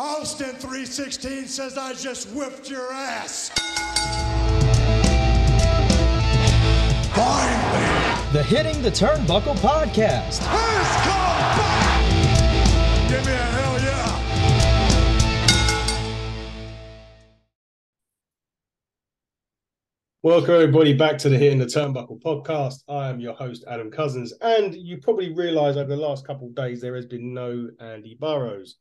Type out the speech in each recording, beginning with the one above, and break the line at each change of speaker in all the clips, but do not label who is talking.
Austin 316 says I just whipped your ass. Finally.
The Hitting the Turnbuckle podcast.
Who's come back? Give me a hell yeah.
Welcome everybody back to the Hitting the Turnbuckle podcast. I am your host Adam Cousins, and you probably realise over the last couple of days there has been no Andy Burrows.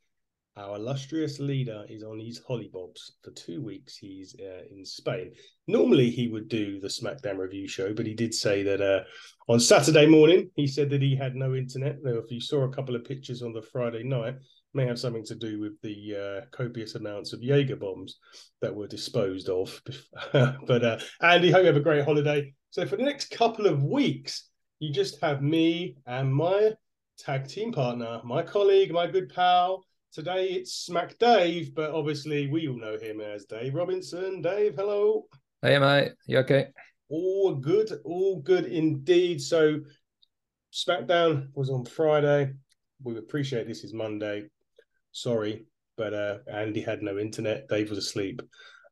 Our illustrious leader is on his hollybobs for two weeks. He's uh, in Spain. Normally he would do the SmackDown review show, but he did say that uh, on Saturday morning he said that he had no internet. Now, if you saw a couple of pictures on the Friday night, may have something to do with the uh, copious amounts of Jaeger bombs that were disposed of. but uh, Andy, hope you have a great holiday. So for the next couple of weeks, you just have me and my tag team partner, my colleague, my good pal. Today it's Smack Dave, but obviously we all know him as Dave Robinson. Dave, hello.
Hey mate, you okay?
All good, all good indeed. So SmackDown was on Friday. We appreciate this is Monday. Sorry, but uh, Andy had no internet. Dave was asleep.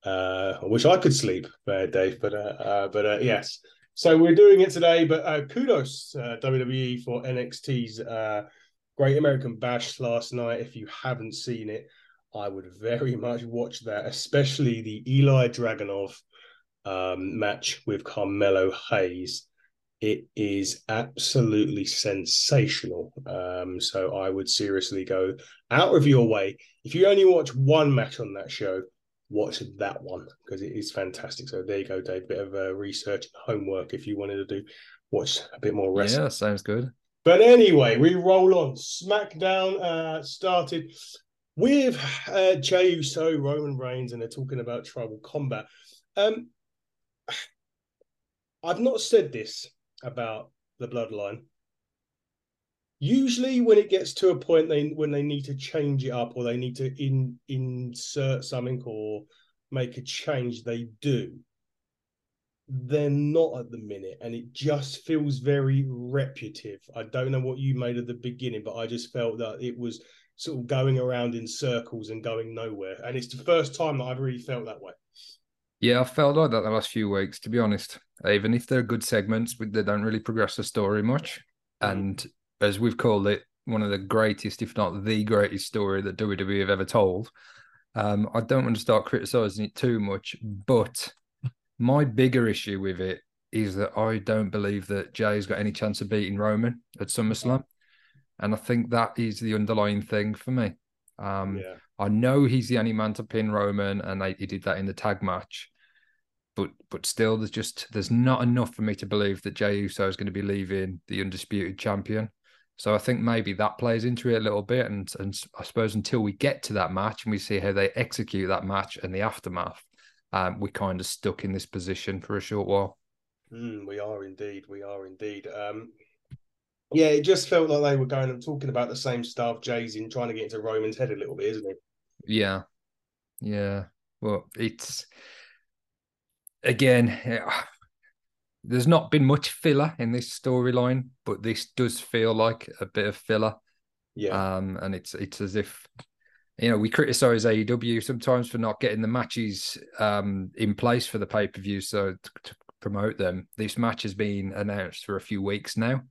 Uh, I wish I could sleep, uh, Dave, but uh, uh, but uh, yes. So we're doing it today. But uh, kudos uh, WWE for NXT's uh, Great American Bash last night. If you haven't seen it, I would very much watch that, especially the Ilja Dragunov um, match with Carmelo Hayes it is absolutely sensational. Um, so I would seriously go out of your way. If you only watch one match on that show, watch that one because it is fantastic. So there you go, Dave. Bit of uh, research homework if you wanted to do watch a bit more wrestling.
Yeah, sounds good.
But anyway, we roll on. SmackDown uh, started with uh, Jey Uso, Roman Reigns, and they're talking about tribal combat. Um, I've not said this about the bloodline. Usually, when it gets to a point they when they need to change it up or they need to in, insert something or make a change, they do. They're not at the minute, and it just feels very repetitive. I don't know what you made at the beginning, but I just felt that it was sort of going around in circles and going nowhere. And it's the first time that I've really felt that way.
Yeah, I felt like that the last few weeks, to be honest. Even if they're good segments, they don't really progress the story much. And as we've called it, one of the greatest, if not the greatest story that WWE have ever told. Um, I don't want to start criticizing it too much, but my bigger issue with it is that I don't believe that Jey's got any chance of beating Roman at SummerSlam. And I think that is the underlying thing for me. Um,
Yeah.
I know he's the only man to pin Roman, and they, he did that in the tag match. But but still, there's just there's not enough for me to believe that Jey Uso is going to be leaving the undisputed champion. So I think maybe that plays into it a little bit, and and I suppose until we get to that match and we see how they execute that match and the aftermath, um, we're kind of stuck in this position for a short while.
Mm, we are indeed. We are indeed. Um, yeah, it just felt like they were going and talking about the same stuff. Jey's in trying to get into Roman's head a little bit, isn't it?
Yeah, yeah. Well, it's again. yeah, There's not been much filler in this storyline, but this does feel like a bit of filler.
Yeah.
Um, and it's it's as if you know we criticize AEW sometimes for not getting the matches um in place for the pay per view, so to, to promote them. This match has been announced for a few weeks now,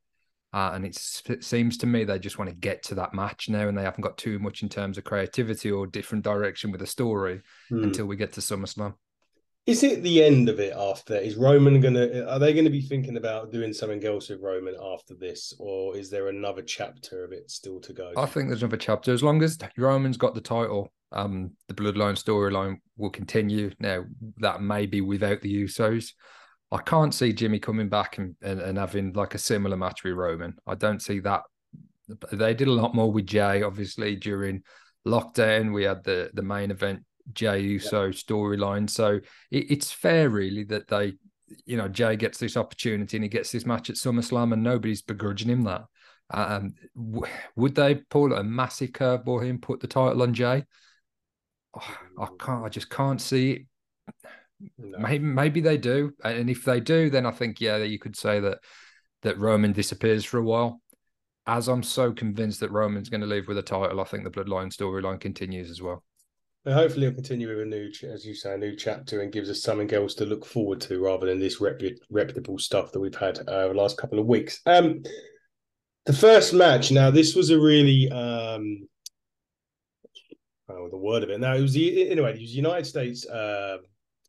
uh, and it seems to me they just want to get to that match now, and they haven't got too much in terms of creativity or different direction with the story
Hmm.
until we get to SummerSlam.
Is it the end of it after? Is Roman gonna? Are they to be thinking about doing something else with Roman after this, or is there another chapter of it still to go?
I think there's another chapter. As long as Roman's got the title, um, the Bloodline storyline will continue. Now that may be without the Usos. I can't see Jimmy coming back and, and, and having like a similar match with Roman. I don't see that. They did a lot more with Jey, obviously during lockdown. We had the the main event Jey Uso storyline, so it, it's fair really that they, you know, Jey gets this opportunity and he gets this match at SummerSlam, and nobody's begrudging him that. Um, w- would they pull a massive curveball here and put the title on Jey? Oh, I can't. I just can't see it.
No.
Maybe, maybe they do, and if they do, then I think yeah, you could say that that Roman disappears for a while. as I'm so convinced that Roman's going to leave with a title, I think the Bloodline storyline continues as well.
Hopefully, it'll continue with a new, as you say, a new chapter and gives us something else to look forward to rather than this repu- reputable stuff that we've had uh, the last couple of weeks. Um, the first match. Now, this was a really um, oh, the word of it. Now, it was the anyway. It was United States uh,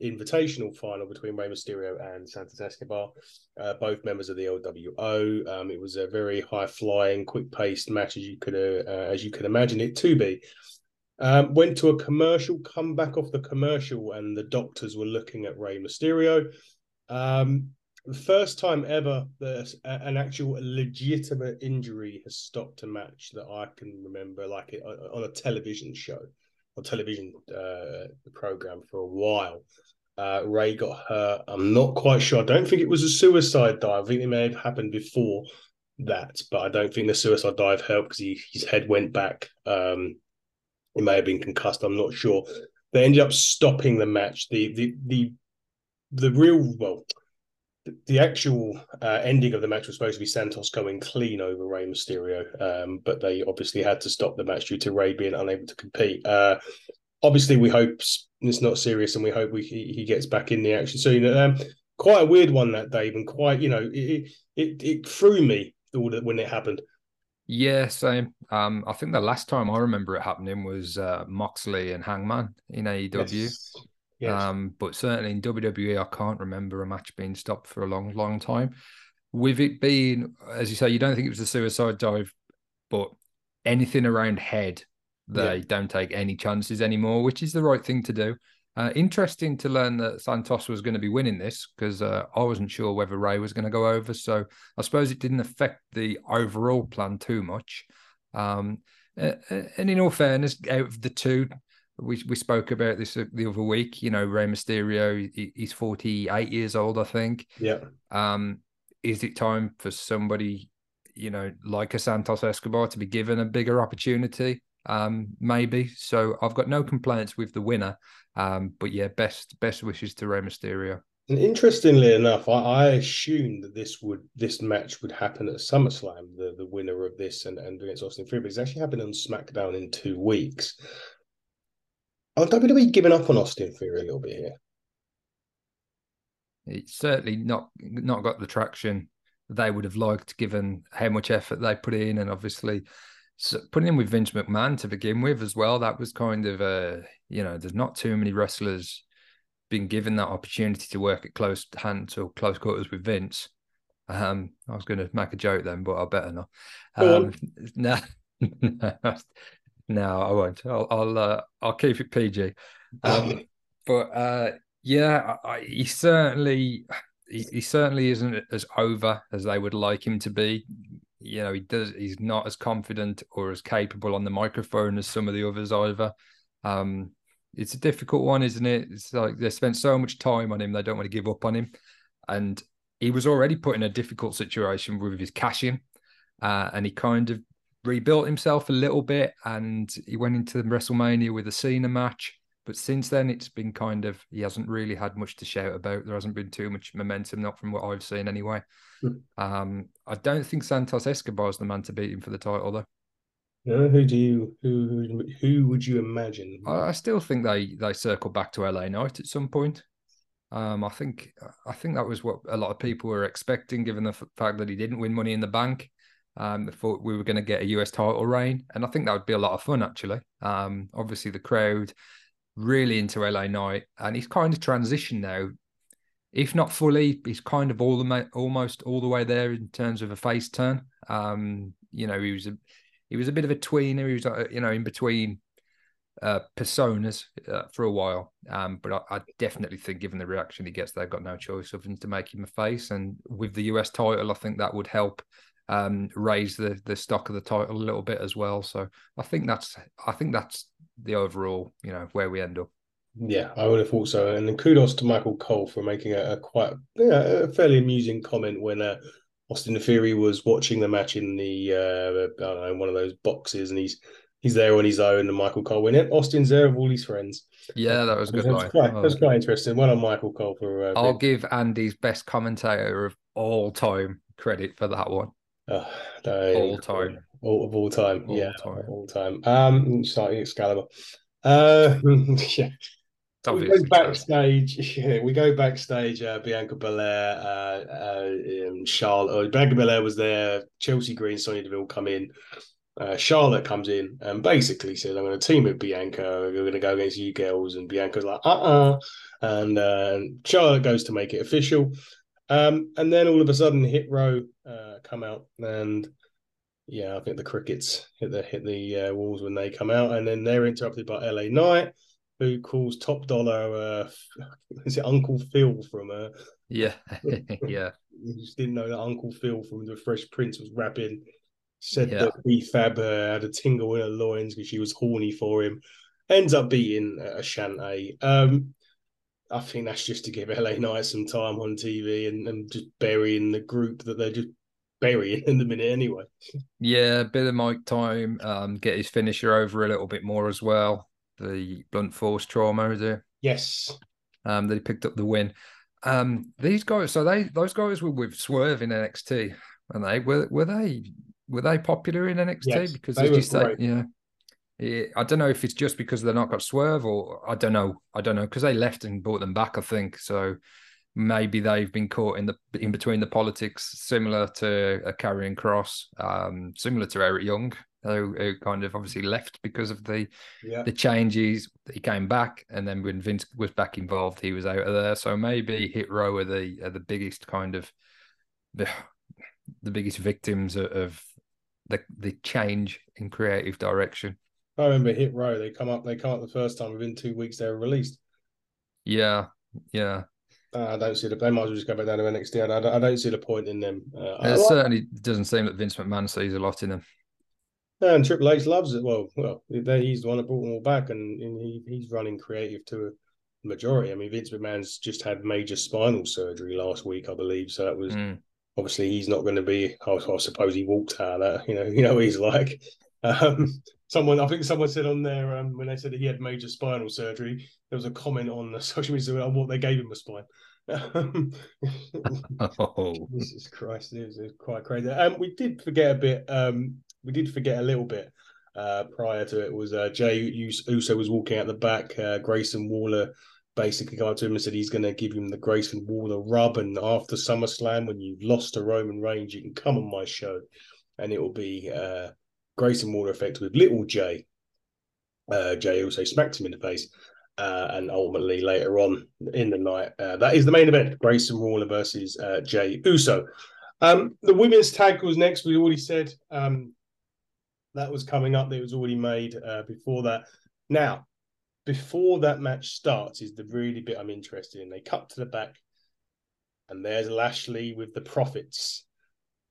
Invitational final between Rey Mysterio and Santos Escobar, uh, both members of the LWO. Um, it was a very high flying, quick paced match as you could uh, as you could imagine it to be. Um, went to a commercial, come back off the commercial, and the doctors were looking at Rey Mysterio. Um, the first time ever that an actual legitimate injury has stopped a match that I can remember, like it, on a television show or television uh, program for a while. Uh, Rey got hurt. I'm not quite sure. I don't think it was a suicide dive. I think it may have happened before that, but I don't think the suicide dive helped because he, his head went back. Um, he may have been concussed. I'm not sure. They ended up stopping the match. The the the the real well, the, actual uh, ending of the match was supposed to be Santos going clean over Rey Mysterio, um, but they obviously had to stop the match due to Rey being unable to compete. Uh, obviously, we hope it's not serious, and we hope we, he, he gets back in the action soon. Um, quite a weird one that Dave, and quite you know it it, it threw me all that when it happened.
Yeah, same. Um, I think the last time I remember it happening was uh, Moxley and Hangman in AEW. Yes. Yes. Um, but certainly in WWE, I can't remember a match being stopped for a long, long time. With it being, as you say, you don't think it was a suicide dive, but anything around head, they yeah. don't take any chances anymore, which is the right thing to do. Uh, interesting to learn that Santos was going to be winning this because uh, I wasn't sure whether Rey was going to go over. So I suppose it didn't affect the overall plan too much. Um, and in all fairness, out of the two, we we spoke about this the other week. You know, Rey Mysterio, he's forty eight years old, I think.
Yeah.
Um, is it time for somebody, you know, like a Santos Escobar to be given a bigger opportunity? Um, maybe. So I've got no complaints with the winner. Um, but yeah, best best wishes to Rey Mysterio.
And interestingly enough, I, I assumed that this would this match would happen at SummerSlam, the, the winner of this and, and against Austin Theory, but it's actually happening on SmackDown in two weeks. Are WWE giving up on Austin Theory a little bit here?
It's certainly not not got the traction they would have liked, given how much effort they put in, and obviously so putting him with Vince McMahon to begin with as well. That was kind of a you know, there's not too many wrestlers been given that opportunity to work at close hands or close quarters with Vince. Um, I was going to make a joke then, but I better not. Um, no, no, I won't. I'll I'll, uh, I'll keep it PG. Um, but uh, yeah, I, he certainly he, he certainly isn't as over as they would like him to be. You know, he does. He's not as confident or as capable on the microphone as some of the others either. Um, it's a difficult one, isn't it? It's like they spent so much time on him, they don't want to give up on him. And he was already put in a difficult situation with his cashing, uh, and he kind of rebuilt himself a little bit. And he went into the WrestleMania with a Cena match. But since then, it's been kind of he hasn't really had much to shout about. There hasn't been too much momentum, not from what I've seen anyway. Mm. Um, I don't think Santos Escobar is the man to beat him for the title, though.
No, who do you who who would you imagine?
I still think they they circle back to LA Knight at some point. Um, I think I think that was what a lot of people were expecting, given the f- fact that he didn't win Money in the Bank. Um, thought we were going to get a US title reign, and I think that would be a lot of fun actually. Um, obviously the crowd really into LA Knight, and he's kind of transitioned now. If not fully, he's kind of all the almost all the way there in terms of a face turn. Um, you know, he was a he was a bit of a tweener. He was, uh, you know, in between uh, personas uh, for a while. Um, but I, I, definitely think, given the reaction he gets, they've got no choice other than to make him a face. And with the US title, I think that would help um, raise the the stock of the title a little bit as well. So I think that's I think that's the overall, you know, where we end up.
Yeah, I would have thought so. And kudos to Michael Cole for making a, a quite yeah, a fairly amusing comment when uh, Austin Theory was watching the match in the uh, I don't know one of those boxes, and he's he's there on his own, and Michael Cole went, Austin's there with all his friends.
Yeah, that was good.
That's quite, oh. that's quite interesting. Well on Michael Cole for.
Uh, I'll give Andy's best commentator of all time credit for that one.
Uh, no,
All time.
all of all time,
All
yeah,
time.
all time. Um, starting Excalibur. Uh, yeah.
It's
we go backstage. Yeah, we go backstage. Uh, Bianca Belair, uh, uh, um, Charlotte. Uh, Bianca Belair was there. Chelsea Green, Sonya Deville come in. Uh, Charlotte comes in and basically says, "I'm going to team with Bianca. We're going to go against you girls." And Bianca's like, "Uh, uh And uh, Charlotte goes to make it official. Um, and then all of a sudden, Hit Row uh, come out, and yeah, I think the crickets hit the hit the uh, walls when they come out, and then they're interrupted by LA Knight who calls Top Dolla uh is it Uncle Phil from uh
Yeah, yeah,
you just didn't know that Uncle Phil from the Fresh Prince was rapping. Said
Yeah.
that B-Fab uh, had a tingle in her loins because she was horny for him. Ends up beating uh, Ashante. Um, I think that's just to give LA Knight some time on TV and, and just burying the group that they're just burying in the minute anyway.
yeah. Bit of mic time. Um, get his finisher over a little bit more as well. The blunt force trauma, is it?
Yes.
Um, they picked up the win. Um, these guys, so they those guys were with Swerve in NXT, and they were were they were they popular in NXT?
Yes,
because
they
as you say, yeah. I don't know if it's just because they're not got Swerve, or I don't know. I don't know because they left and brought them back. I think so. Maybe they've been caught in the in between the politics, similar to a Karrion Kross, um, similar to Eric Young, who, who kind of obviously left because of the
Yeah.
the changes. He came back, and then when Vince was back involved, he was out of there. So maybe Hit Row are the are the biggest kind of the the biggest victims of, of the the change in creative direction.
I remember Hit Row. They come up. They come up the first time. Within two weeks, they were released.
Yeah, yeah.
Uh, I don't see the. They might as well just go back down to NXT. I don't, I don't see the point in them. Uh,
It
like-
certainly doesn't seem that Vince McMahon sees a lot in them.
and Triple H loves it. Well, well, he's the one that brought them all back, and, and he, he's running creative to a majority. I mean, Vince McMahon's just had major spinal surgery last week, I believe. So that was
Mm.
obviously he's not going to be. I, I suppose he walked out of that. You know, you know what he's like. Um, someone, I think someone said on there um, when they said that he had major spinal surgery, there was a comment on the social media about what they gave him a spine.
Oh,
Jesus Christ, it was, it was quite crazy. Um, we did forget a bit. Um, we did forget a little bit. Uh, prior to it was uh, Jey Us- Uso was walking out the back. Uh, Grayson Waller basically got to him and said he's going to give him the Grayson Waller rub. And after SummerSlam, when you've lost to Roman Reigns, you can come on my show, and it will be uh, Grayson Waller effect with Little Jey. Uh, Jey also smacked him in the face. Uh, and ultimately later on in the night, uh, that is the main event: Grayson Waller versus uh, Jey Uso. Um, the women's tag was next. We already said um, that was coming up. That was already made uh, before that. Now, before that match starts, is the really bit I'm interested in. They cut to the back, and there's Lashley with the Profits,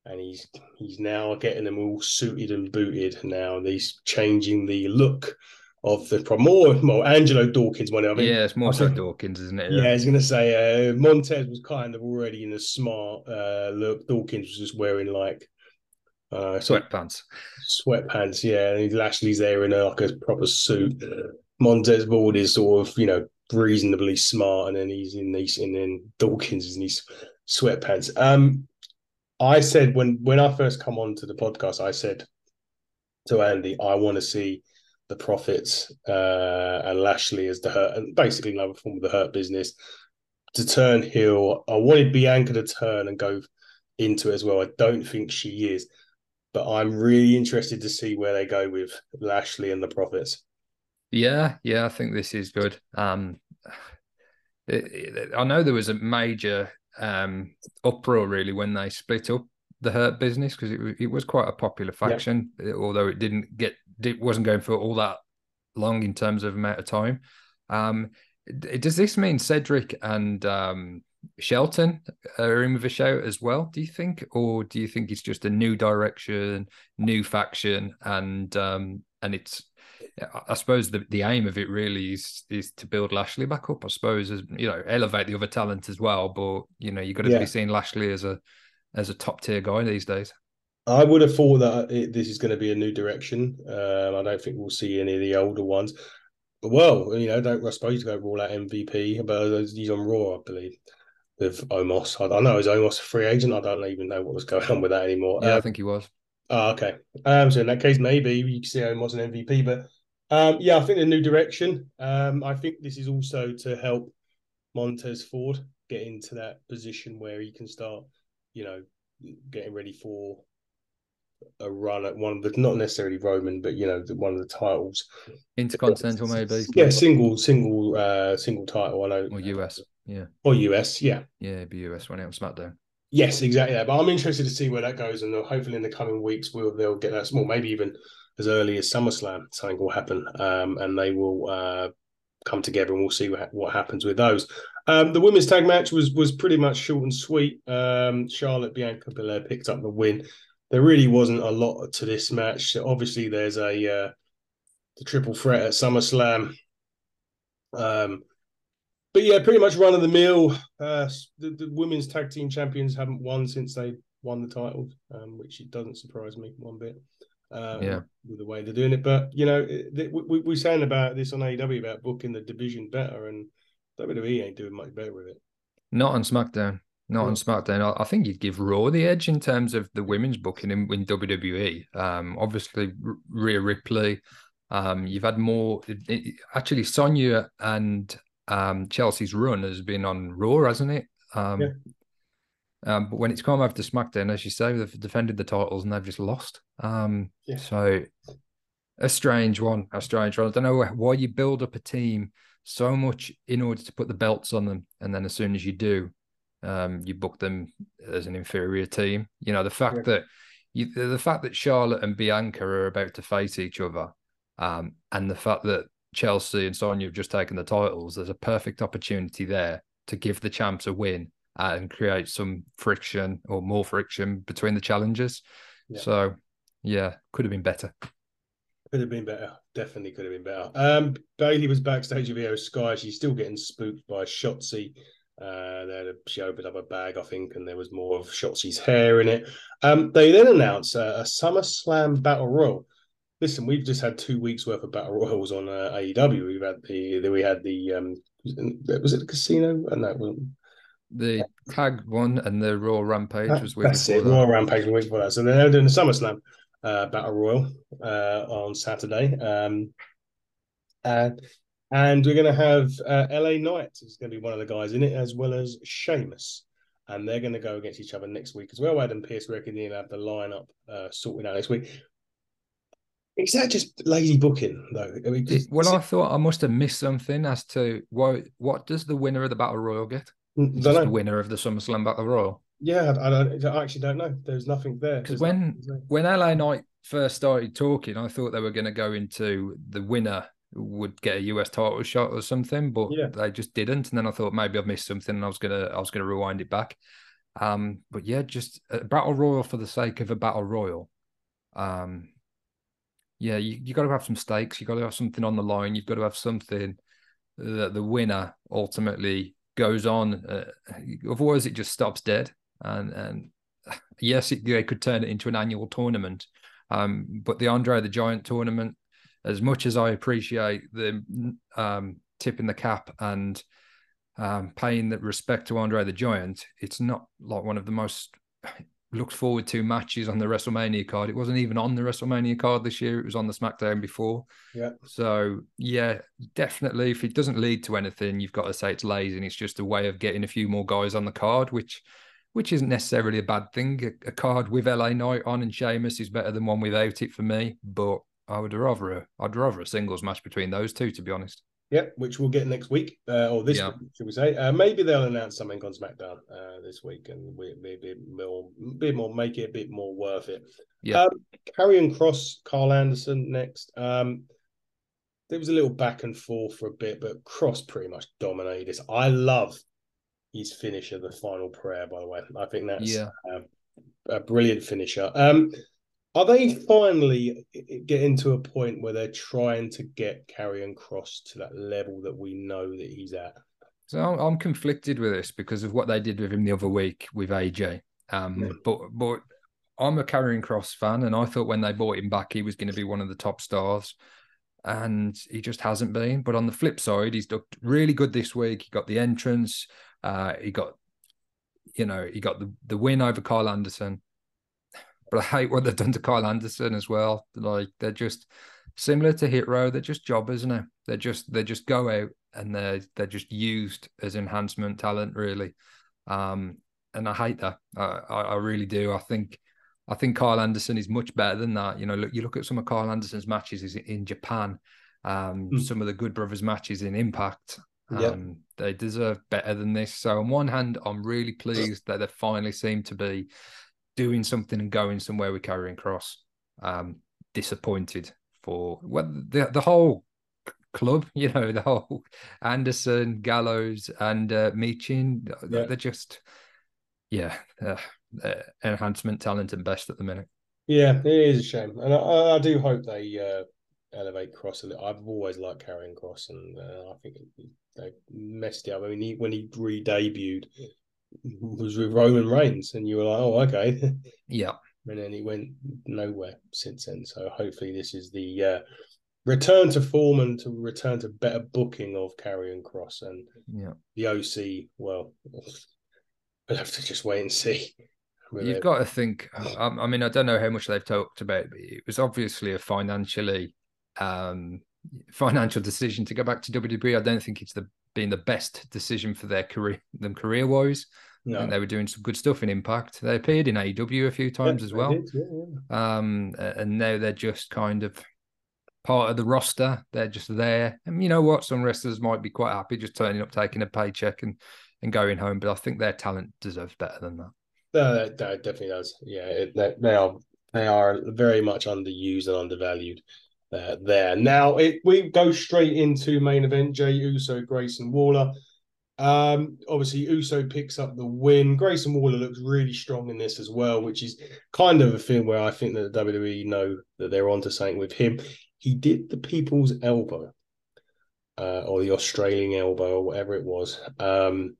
and he's he's now getting them all suited and booted. Now and he's changing the look of the more. Well, Angelo Dawkins one. I mean,
yeah, it's more so Dawkins, isn't it?
yeah, I was going to say uh, Montez was kind of already in a smart uh, look. Dawkins was just wearing like uh,
sweatpants.
sweatpants. Yeah, and Lashley's there in a, like a proper suit. Montez Ford is sort of you know reasonably smart, and then he's in these, and then Dawkins is in these sweatpants. Um, I said when when I first come on to the podcast, I said to Andy, I want to see the profits uh, and Lashley as the hurt, and basically another form of the hurt business to turn heel. I wanted Bianca to turn and go into it as well. I don't think she is, but I'm really interested to see where they go with Lashley and the profits.
Yeah, yeah, I think this is good. Um, it- it- I know there was a major um uproar really when they split up the Hurt business because it it was quite a popular faction, eh, although it didn't get it wasn't going for all that long in terms of amount of time. Um, does this mean Cedric and um Shelton are in with a shout as well? Do you think, or do you think it's just a new direction, new faction, and um and it's yeah, I- I suppose the, the aim of it really is is to build Lashley back up. I suppose as you know, elevate the other talent as well. But you know, you got to
Yeah.
be seeing Lashley as a as a top tier guy these days.
I would have thought that it, this is going to be a new direction. Um, I don't think we'll see any of the older ones. Well, you know, don't I suppose you go roll out MVP, but he's on Raw, I believe. with Omos. I, I know is Omos a free agent. I don't even know what was going on with that anymore.
Yeah,
Uh,
I think he was.
Oh, okay. Um, so in that case, maybe you can see Omos an MVP, but um, yeah, I think the new direction. Um, I think this is also to help Montez Ford get into that position where he can start, you know, getting ready for a run at one of the not necessarily Roman, but you know, the, one of the titles.
Intercontinental, maybe.
Yeah, single, single, uh, single title. I know,
Or US. Yeah.
or US. Yeah,
Yeah, it'd be US when it on SmackDown.
Yes, exactly. That. But I'm interested to see where that goes, and hopefully in the coming weeks we'll they'll get that small, maybe even as early as SummerSlam, something will happen, um, and they will uh, come together, and we'll see what, what happens with those. Um, the women's tag match was was pretty much short and sweet. Um, Charlotte Bianca Belair picked up the win. There really wasn't a lot to this match. Obviously, there's a uh, the triple threat at SummerSlam. Um, but yeah, pretty much run of the mill. Uh, the, the women's tag team champions haven't won since they won the titles, um, which it doesn't surprise me one bit. Um,
Yeah.
with the way they're doing it, but you know, we, we saying about this on AEW about booking the division better, and WWE ain't doing much better with it.
Not on SmackDown. Not on SmackDown. I, I think you'd give Raw the edge in terms of the women's booking in, in WWE. Um, obviously, R- Rhea Ripley. Um, you've had more. It, it- actually, Sonya and um, Chelsea's run has been on Raw, hasn't it? Um,
Yeah.
Um, but when it's come over to SmackDown, as you say, they've defended the titles and they've just lost. Um,
Yeah.
So a strange one. A strange one. I don't know why you build up a team so much in order to put the belts on them, and then as soon as you do, um, you book them as an inferior team. You know the fact
Yeah.
that you, the fact that Charlotte and Bianca are about to face each other, um, and the fact that Chelsea and Sonya have just taken the titles, there's a perfect opportunity there to give the champs a win and create some friction or more friction between the challenges.
Yeah.
So, yeah, could have been better.
Could have been better. Definitely could have been better. Um, Bayley was backstage with Iyo Sky. She's still getting spooked by Shotzi. Uh, they had a, she opened up a bag, I think, and there was more of Shotzi's hair in it. Um, they then announced uh, a SummerSlam Battle Royal. Listen, we've just had two weeks worth of Battle Royals on uh, AEW. We've had the we had the um, was it the casino? No, it wasn't.
The tag one and the Raw Rampage was with
That's it. Royal Rampage the week before that. So they're doing the SummerSlam uh, Battle Royal uh, on Saturday. Um, and and we're going to have uh, LA Knight is going to be one of the guys in it, as well as Sheamus. And they're going to go against each other next week as well. Adam Pearce reckon he'll have the lineup uh, sorted out next week. Is that just lazy booking, though? I mean,
well, I thought I must have missed something as to why. What does the winner of the Battle Royal get? The winner of the SummerSlam Battle Royal.
Yeah, I, I, don't, I actually don't know. There's nothing there.
Because when
there.
when LA Knight first started talking, I thought they were going to go into the winner would get a US title shot or something, but
Yeah.
they just didn't. And then I thought maybe I've missed something, and I was gonna I was gonna rewind it back. Um, but yeah, just a battle royal for the sake of a battle royal. Um, yeah, you you got to have some stakes. You got to have something on the line. You've got to have something that the winner ultimately goes on. Uh, otherwise, it just stops dead. And and yes, it, they could turn it into an annual tournament. Um, but the Andre the Giant tournament, as much as I appreciate the um, tipping the cap and um, paying the respect to Andre the Giant, it's not like one of the most looked forward to matches on the WrestleMania card. It wasn't even on the WrestleMania card this year. It was on the SmackDown before.
Yeah.
So yeah, definitely. If it doesn't lead to anything, you've got to say it's lazy, and it's just a way of getting a few more guys on the card, which which isn't necessarily a bad thing. A, a card with LA Knight on and Sheamus is better than one without it for me. But I would rather a, I'd rather a singles match between those two, to be honest.
Yep, which we'll get next week, uh, or this
Yeah.
week, should we say? Uh, maybe they'll announce something on SmackDown uh, this week, and we maybe more, bit more, make it a bit more worth it.
Yeah.
Um, Karrion Kross, Karl Anderson next. Um, there was a little back and forth for a bit, but Kross pretty much dominated this. I love his finisher, the final prayer. By the way, I think that's
Yeah.
a brilliant finisher. Um, are they finally getting to a point where they're trying to get Karrion Kross to that level that we know that he's at?
So I'm, conflicted with this because of what they did with him the other week with AJ. Um,
Yeah.
But but I'm a Karrion Kross fan, and I thought when they bought him back, he was going to be one of the top stars, and he just hasn't been. But on the flip side, he's looked really good this week. He got the entrance. Uh, he got you know, he got the, the win over Karl Anderson. But I hate what they've done to Karl Anderson as well. Like they're just similar to Hit Row, they're just jobbers now. They're just they just go out and they're they're just used as enhancement talent, really. Um, and I hate that. I, I, really do. I think I think Karl Anderson is much better than that. You know, look, you look at some of Karl Anderson's matches in Japan, um, mm. some of the Good Brothers matches in Impact. Um, yep. They deserve better than this. So, on one hand, I'm really pleased that they finally seem to be doing something and going somewhere with Karrion Kross. Um, disappointed for well, the the whole club, you know, the whole Anderson, Gallows, and uh. Yeah. They're just, yeah, uh, uh, enhancement talent and best at the minute.
Yeah, it is a shame, and I, I do hope they uh, elevate Cross. a little. I've always liked carrying Kross, and uh, I think they messed it up. I mean, he, when he re-debuted, was with Roman Reigns, and you were like, "Oh, okay."
Yeah.
and then he went nowhere since then. So hopefully, this is the uh, return to form and to return to better booking of Karrion Kross and
yeah.
the OC. Well, we'll have to just wait and see.
You've got to think. I mean, I don't know how much they've talked about, but it was obviously a financially um, financial decision to go back to WWE. I don't think it's the been the best decision for their career, them career wise. No. Think they were doing some good stuff in Impact. They appeared in AEW a few times yeah, as well. Did, yeah, yeah. Um, and now they're just kind of part of the roster. They're just there. And you know what? Some wrestlers might be quite happy just turning up, taking a paycheck, and and going home. But I think their talent deserves better than that.
No, that, that definitely does. Yeah, it, they, they are they are very much underused and undervalued uh, there. Now it, we go straight into main event: Jey Uso, Grayson Waller. Um, obviously, Uso picks up the win. Grayson Waller looks really strong in this as well, which is kind of a thing where I think that the WWE know that they're onto something with him. He did the people's elbow, uh, or the Australian elbow, or whatever it was, um,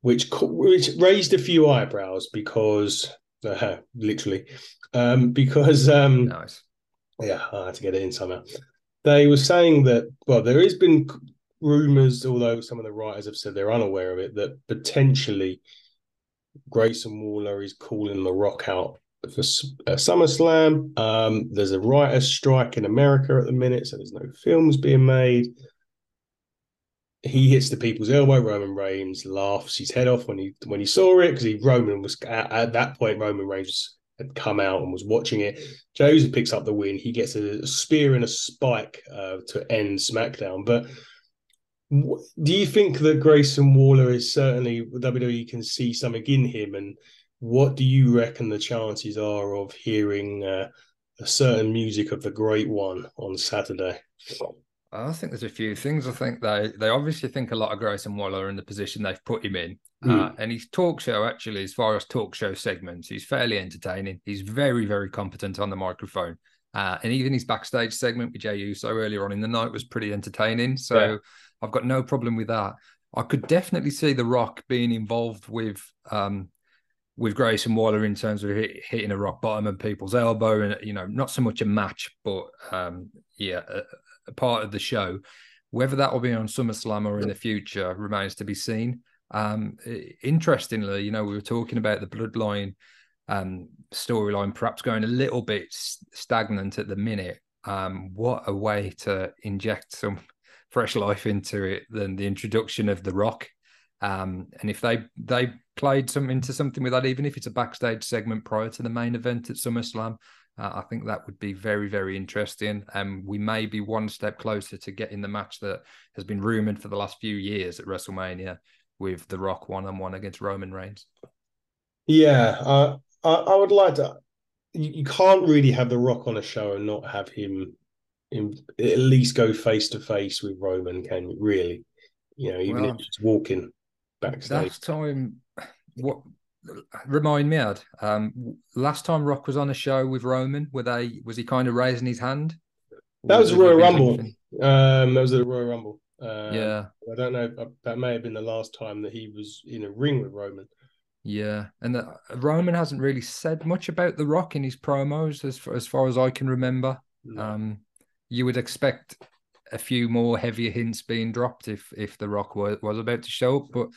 which which raised a few eyebrows because uh, literally um, because um,
nice
yeah, I had to get it in somehow. They were saying that well, there has been rumors, although some of the writers have said they're unaware of it, that potentially Grayson Waller is calling The Rock out for uh, SummerSlam. Um, there's a writer's strike in America at the minute, so there's no films being made. He hits the people's elbow. Roman Reigns laughs his head off when he when he saw it because he Roman was at, at that point Roman Reigns had come out and was watching it. Joseph picks up the win. He gets a spear and a spike uh, to end SmackDown. But do you think that Grayson Waller is certainly WWE can see something in him? And what do you reckon the chances are of hearing uh, a certain music of the Great One on Saturday?
I think there's a few things. I think they they obviously think a lot of Grayson Waller in the position they've put him in. Mm. Uh, and his talk show, actually, as far as talk show segments, he's fairly entertaining. He's very, very competent on the microphone. Uh, and even his backstage segment with Jey Uso earlier on in the night was pretty entertaining. So yeah. I've got no problem with that. I could definitely see The Rock being involved with um, with Grayson Waller in terms of hit, hitting a rock bottom and people's elbow, and you know, not so much a match, but um, yeah, a, a part of the show. Whether that will be on SummerSlam or in the future remains to be seen. Um, interestingly, you know, we were talking about the bloodline um, storyline perhaps going a little bit stagnant at the minute. Um, what a way to inject some fresh life into it than the introduction of The Rock. Um, and if they they played some into something with that, even if it's a backstage segment prior to the main event at SummerSlam, uh, I think that would be very, very interesting. And um, we may be one step closer to getting the match that has been rumored for the last few years at WrestleMania with The Rock one on one against Roman Reigns.
Yeah, uh, I, I would like to. You, you, can't really have The Rock on a show and not have him in, at least go face to face with Roman, can you? Really? You know, even well, if he's walking backstage.
Last time, what remind me, Ad, um, last time Rock was on a show with Roman, were they was he kind of raising his hand?
That was, was a Royal Rumble. Um, that was a Royal Rumble.
Um, yeah,
I don't know. Uh, that may have been the last time that he was in a ring with Roman.
Yeah, and the, Roman hasn't really said much about The Rock in his promos, as far, as far as I can remember. No. Um, you would expect a few more heavier hints being dropped if if The Rock was, was about to show up, but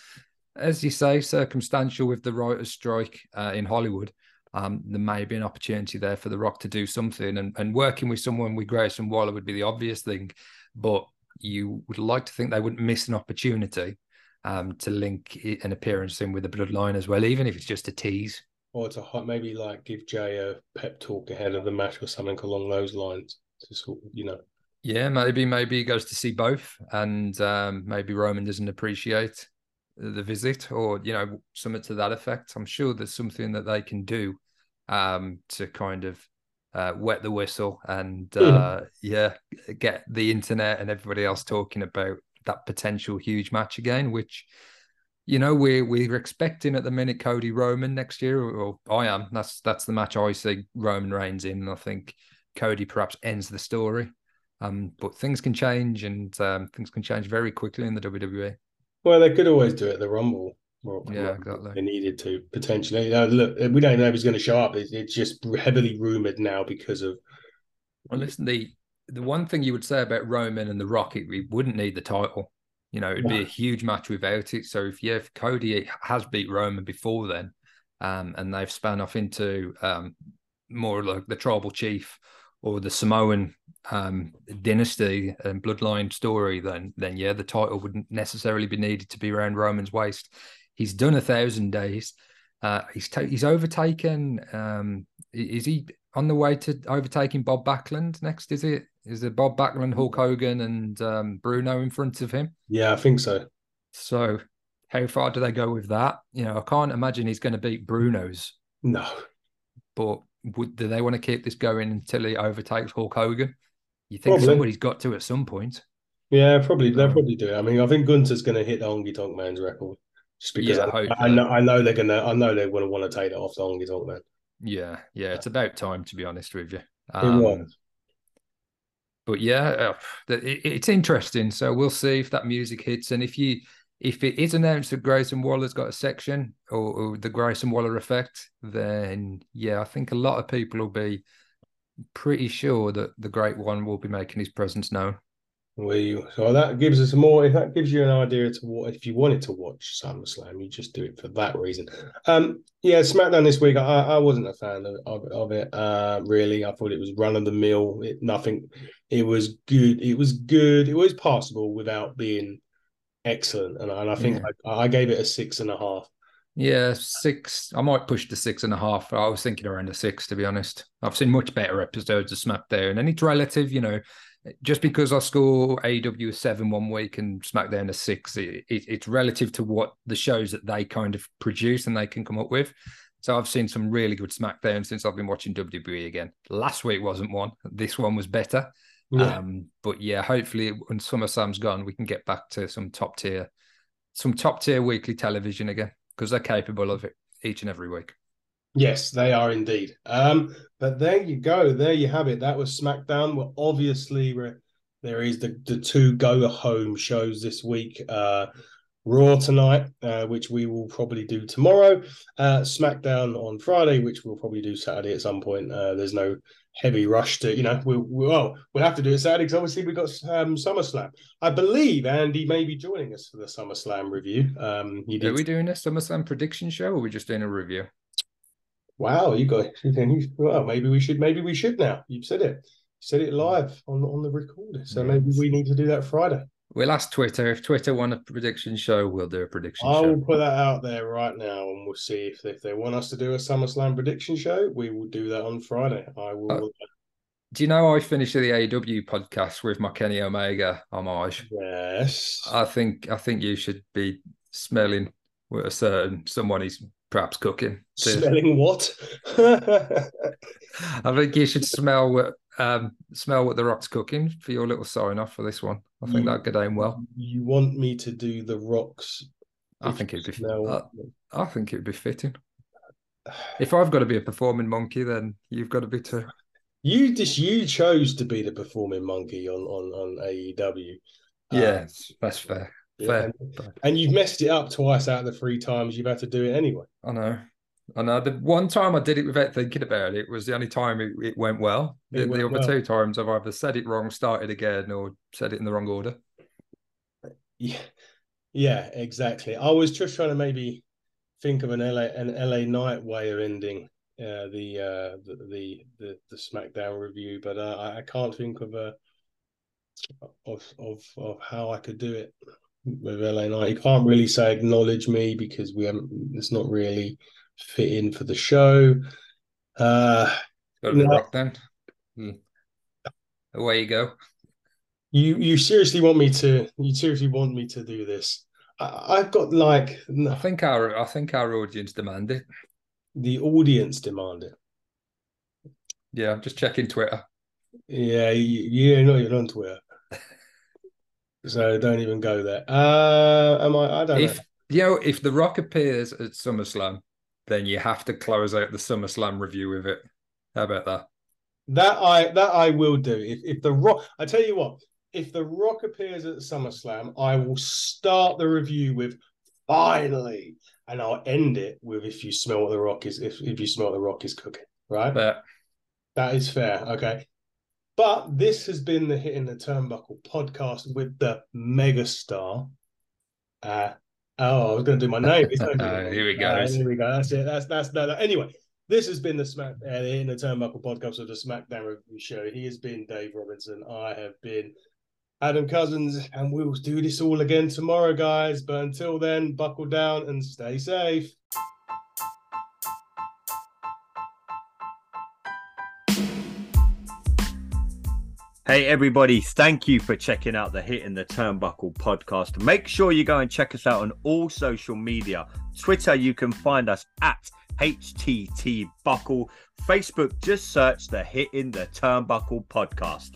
as you say, circumstantial with the writers' strike uh, in Hollywood. Um, there may be an opportunity there for The Rock to do something, and, and working with someone with Grayson Waller would be the obvious thing. But you would like to think they wouldn't miss an opportunity um, to link an appearance in with the Bloodline as well, even if it's just a tease.
Or to maybe like give Jey a pep talk ahead of the match or something along those lines to sort of, you know.
Yeah, maybe maybe he goes to see both, and um, maybe Roman doesn't appreciate the visit, or you know, something to that effect. I'm sure there's something that they can do um, to kind of uh, wet the whistle and hmm. uh, yeah, get the internet and everybody else talking about that potential huge match again, which you know we we're expecting at the minute Cody Roman next year, or I am. That's that's the match I see Roman Reigns in, and I think Cody perhaps ends the story. Um, but things can change, and um, things can change very quickly in the WWE.
Well, they could always do it at the Rumble.
Yeah, exactly.
They needed to potentially. Now, look, we don't know if he's going to show up. It's, it's just heavily rumored now because of.
Well, listen, the the one thing you would say about Roman and The Rock, it, it wouldn't need the title. You know, it'd yeah. be a huge match without it. So if yeah, if Cody has beat Roman before then, um, and they've spun off into um, more like the tribal chief or the Samoan um, dynasty and bloodline story, then then yeah, the title wouldn't necessarily be needed to be around Roman's waist. He's done a thousand days. Uh, he's ta- he's overtaken. Um, is he on the way to overtaking Bob Backlund next? Is it is it Bob Backlund, Hulk Hogan, and um, Bruno in front of him?
Yeah, I think so.
So how far do they go with that? You know, I can't imagine he's going to beat Bruno's.
No,
but would do they want to keep this going until he overtakes Hulk Hogan? You think probably. somebody's got to at some point?
Yeah, probably they'll um, probably do it. I mean, I think Gunther's going to hit the Honky Tonk Man's record just because yeah, I, I, know I know they're gonna I know they're to want to take it off the Honky Tonk Man.
Yeah, yeah, it's about time to be honest with you. Um, it was. But yeah, uh, it, it's interesting. So we'll see if that music hits, and if you if it is announced that Grayson Waller's got a section or, or, the Grayson Waller effect, then yeah, I think a lot of people will be pretty sure that the Great One will be making his presence known.
We so that gives us more. If that gives you an idea to what if you wanted to watch SummerSlam, you just do it for that reason. Um, yeah, SmackDown this week, I, I wasn't a fan of, of, of it. Uh, really, I thought it was run of the mill. It nothing. It was good. It was good. It was passable without being excellent, and, and I think yeah. I, I, gave it a six and a half.
Yeah, six. I might push to six and a half. I was thinking around a six, to be honest. I've seen much better episodes of SmackDown, and it's relative, you know. Just because I score AW seven one week and SmackDown a six, it, it, it's relative to what the shows that they kind of produce and they can come up with. So I've seen some really good SmackDown since I've been watching WWE again. Last week wasn't one. This one was better. Yeah. Um, but yeah, hopefully when SummerSlam's gone, we can get back to some top tier, some top tier weekly television again because they're capable of it each and every week.
Yes, they are indeed. Um, but there you go. There you have it. That was SmackDown. Well, obviously, there is the the two go home shows this week. Uh, Raw tonight, uh, which we will probably do tomorrow. Uh, SmackDown on Friday, which we'll probably do Saturday at some point. Uh, there's no heavy rush to, you know, we'll, well, we'll have to do it Saturday because obviously we've got um, SummerSlam. I believe Andy may be joining us for the SummerSlam review. Um,
did... Are we doing a SummerSlam prediction show or are we just doing a review?
Wow, you got well. Maybe we should. Maybe we should now. You've said it. You said it live on on the recorder. So maybe we need to do that Friday.
We'll ask Twitter if Twitter want a prediction show. We'll do a prediction.
I
will
put that out there right now, and we'll see if if they want us to do a SummerSlam prediction show. We will do that on Friday. I will. Uh,
do you know I finished the AEW podcast with my Kenny Omega homage?
Yes.
I think I think you should be smelling with a certain someone he's perhaps cooking.
Smelling what?
I think you should smell what um, smell what the Rock's cooking for your little sign off for this one. I think you, that could aim well.
You want me to do the Rock's?
I think it'd be. I, I think it'd be fitting. If I've got to be a performing monkey, then you've got to be too.
You just you chose to be the performing monkey on on on AEW.
Yeah, um, that's fair. Fair.
And, and, you've messed it up twice out of the three times you've had to do it anyway.
I know. I know. The one time I did it without thinking about it was the only time it, it went well. It the, went the other well. two times I've either said it wrong, started again, or said it in the wrong order.
Yeah. Yeah, exactly. I was just trying to maybe think of an LA an LA Knight way of ending uh, the, uh, the the the the SmackDown review, but uh, I, I can't think of a of of of how I could do it with LA Knight. You can't really say acknowledge me because we haven't. It's not really fit in for the show. Uh,
Got rock then. Hmm. Away you go.
you you seriously want me to? You seriously want me to do this? I, I've got like no,
I think our I think our audience demand it.
the audience demand it.
Yeah, I'm just checking Twitter.
Yeah, you, you're not even on Twitter. So don't even go there. Uh, am I? I don't
If
know.
you know, if The Rock appears at SummerSlam, then you have to close out the SummerSlam review with it. How about that?
That I that I will do. If if the Rock, I tell you what, if the Rock appears at SummerSlam, I will start the review with finally, and I'll end it with if you smell what the Rock is if if you smell what the Rock is cooking. Right.
But
That is fair. Okay. But this has been the Hitting the Turnbuckle podcast with the megastar. Uh, oh, I was going to do my name.
Uh, here we go.
Uh, here we go. That's it. That's that's no, no. Anyway, this has been the Smack uh, the Hitting the Turnbuckle podcast of the SmackDown Review Show. He has been Dave Robinson. I have been Adam Cousins, and we'll do this all again tomorrow, guys. But until then, buckle down and stay safe.
Hey, everybody, thank you for checking out the Hitting the Turnbuckle podcast. Make sure you go and check us out on all social media. Twitter, you can find us at HTT Buckle. Facebook, just search the Hitting the Turnbuckle podcast.